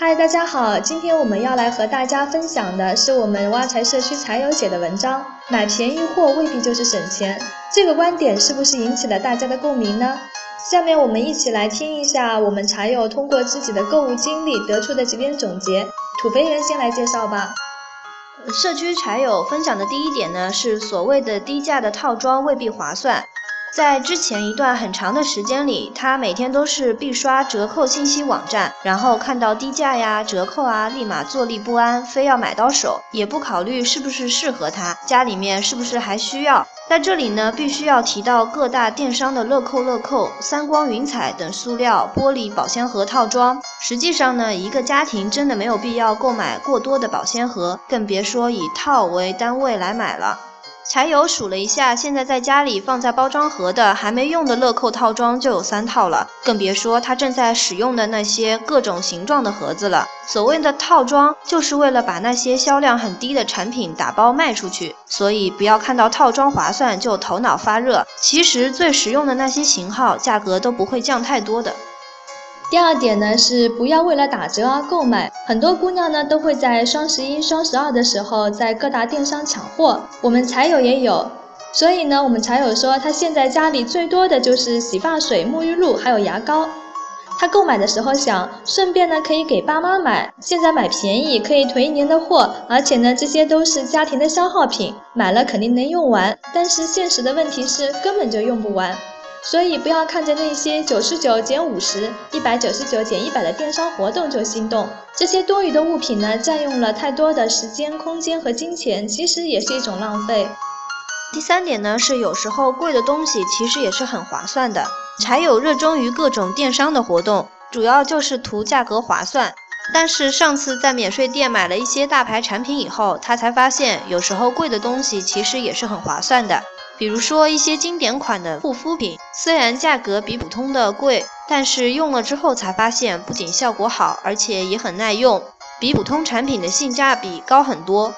嗨，大家好，今天我们要来和大家分享的是我们挖财社区财友写的文章。买便宜货未必就是省钱，这个观点是不是引起了大家的共鸣呢？下面我们一起来听一下我们财友通过自己的购物经历得出的几点总结。土肥圆先来介绍吧。社区财友分享的第一点呢，是所谓的低价的套装未必划算。在之前一段很长的时间里，他每天都是必刷折扣信息网站，然后看到低价呀、折扣啊，立马坐立不安，非要买到手，也不考虑是不是适合他，家里面是不是还需要。在这里呢，必须要提到各大电商的乐扣、乐扣、三光、云彩等塑料、玻璃保鲜盒套装。实际上呢，一个家庭真的没有必要购买过多的保鲜盒，更别说以套为单位来买了。柴友数了一下，现在在家里放在包装盒的还没用的乐扣套装就有三套了，更别说他正在使用的那些各种形状的盒子了。所谓的套装，就是为了把那些销量很低的产品打包卖出去。所以不要看到套装划算就头脑发热，其实最实用的那些型号价格都不会降太多的。第二点呢是不要为了打折而购买，很多姑娘呢都会在双十一、双十二的时候在各大电商抢货，我们财友也有，所以呢我们财友说他现在家里最多的就是洗发水、沐浴露还有牙膏，他购买的时候想顺便呢可以给爸妈买，现在买便宜可以囤一年的货，而且呢这些都是家庭的消耗品，买了肯定能用完，但是现实的问题是根本就用不完。所以不要看着那些九十九减五十、一百九十九减一百的电商活动就心动，这些多余的物品呢，占用了太多的时间、空间和金钱，其实也是一种浪费。第三点呢，是有时候贵的东西其实也是很划算的。柴友热衷于各种电商的活动，主要就是图价格划算。但是上次在免税店买了一些大牌产品以后，他才发现，有时候贵的东西其实也是很划算的。比如说一些经典款的护肤品，虽然价格比普通的贵，但是用了之后才发现，不仅效果好，而且也很耐用，比普通产品的性价比高很多。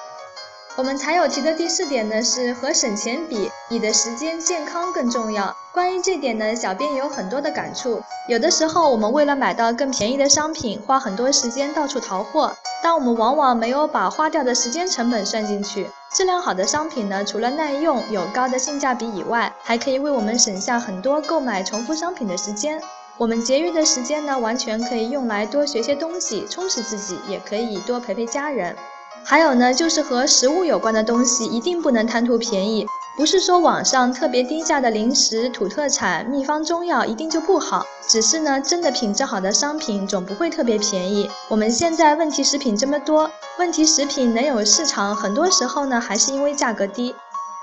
我们才有提的第四点呢，是和省钱比，你的时间健康更重要。关于这点呢，小编也有很多的感触。有的时候，我们为了买到更便宜的商品，花很多时间到处淘货，但我们往往没有把花掉的时间成本算进去。质量好的商品呢，除了耐用、有高的性价比以外，还可以为我们省下很多购买重复商品的时间。我们节约的时间呢，完全可以用来多学些东西，充实自己，也可以多陪陪家人。还有呢，就是和食物有关的东西一定不能贪图便宜。不是说网上特别低价的零食、土特产、秘方中药一定就不好，只是呢，真的品质好的商品总不会特别便宜。我们现在问题食品这么多，问题食品能有市场，很多时候呢，还是因为价格低。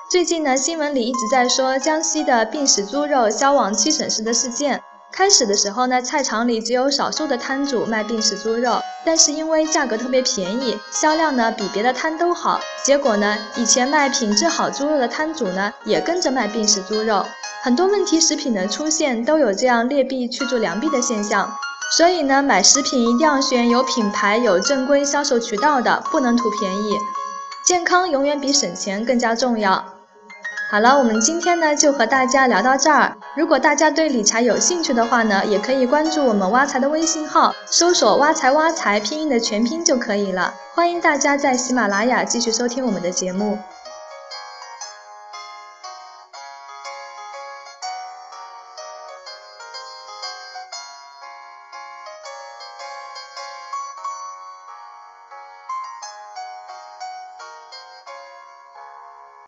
最近呢，新闻里一直在说江西的病死猪肉销往七省市的事件。开始的时候呢，菜场里只有少数的摊主卖病死猪肉，但是因为价格特别便宜，销量呢比别的摊都好。结果呢，以前卖品质好猪肉的摊主呢，也跟着卖病死猪肉。很多问题食品的出现都有这样劣币驱逐良币的现象。所以呢，买食品一定要选有品牌、有正规销售渠道的，不能图便宜。健康永远比省钱更加重要。好了，我们今天呢就和大家聊到这儿。如果大家对理财有兴趣的话呢，也可以关注我们挖财的微信号，搜索“挖财挖财”拼音的全拼就可以了。欢迎大家在喜马拉雅继续收听我们的节目。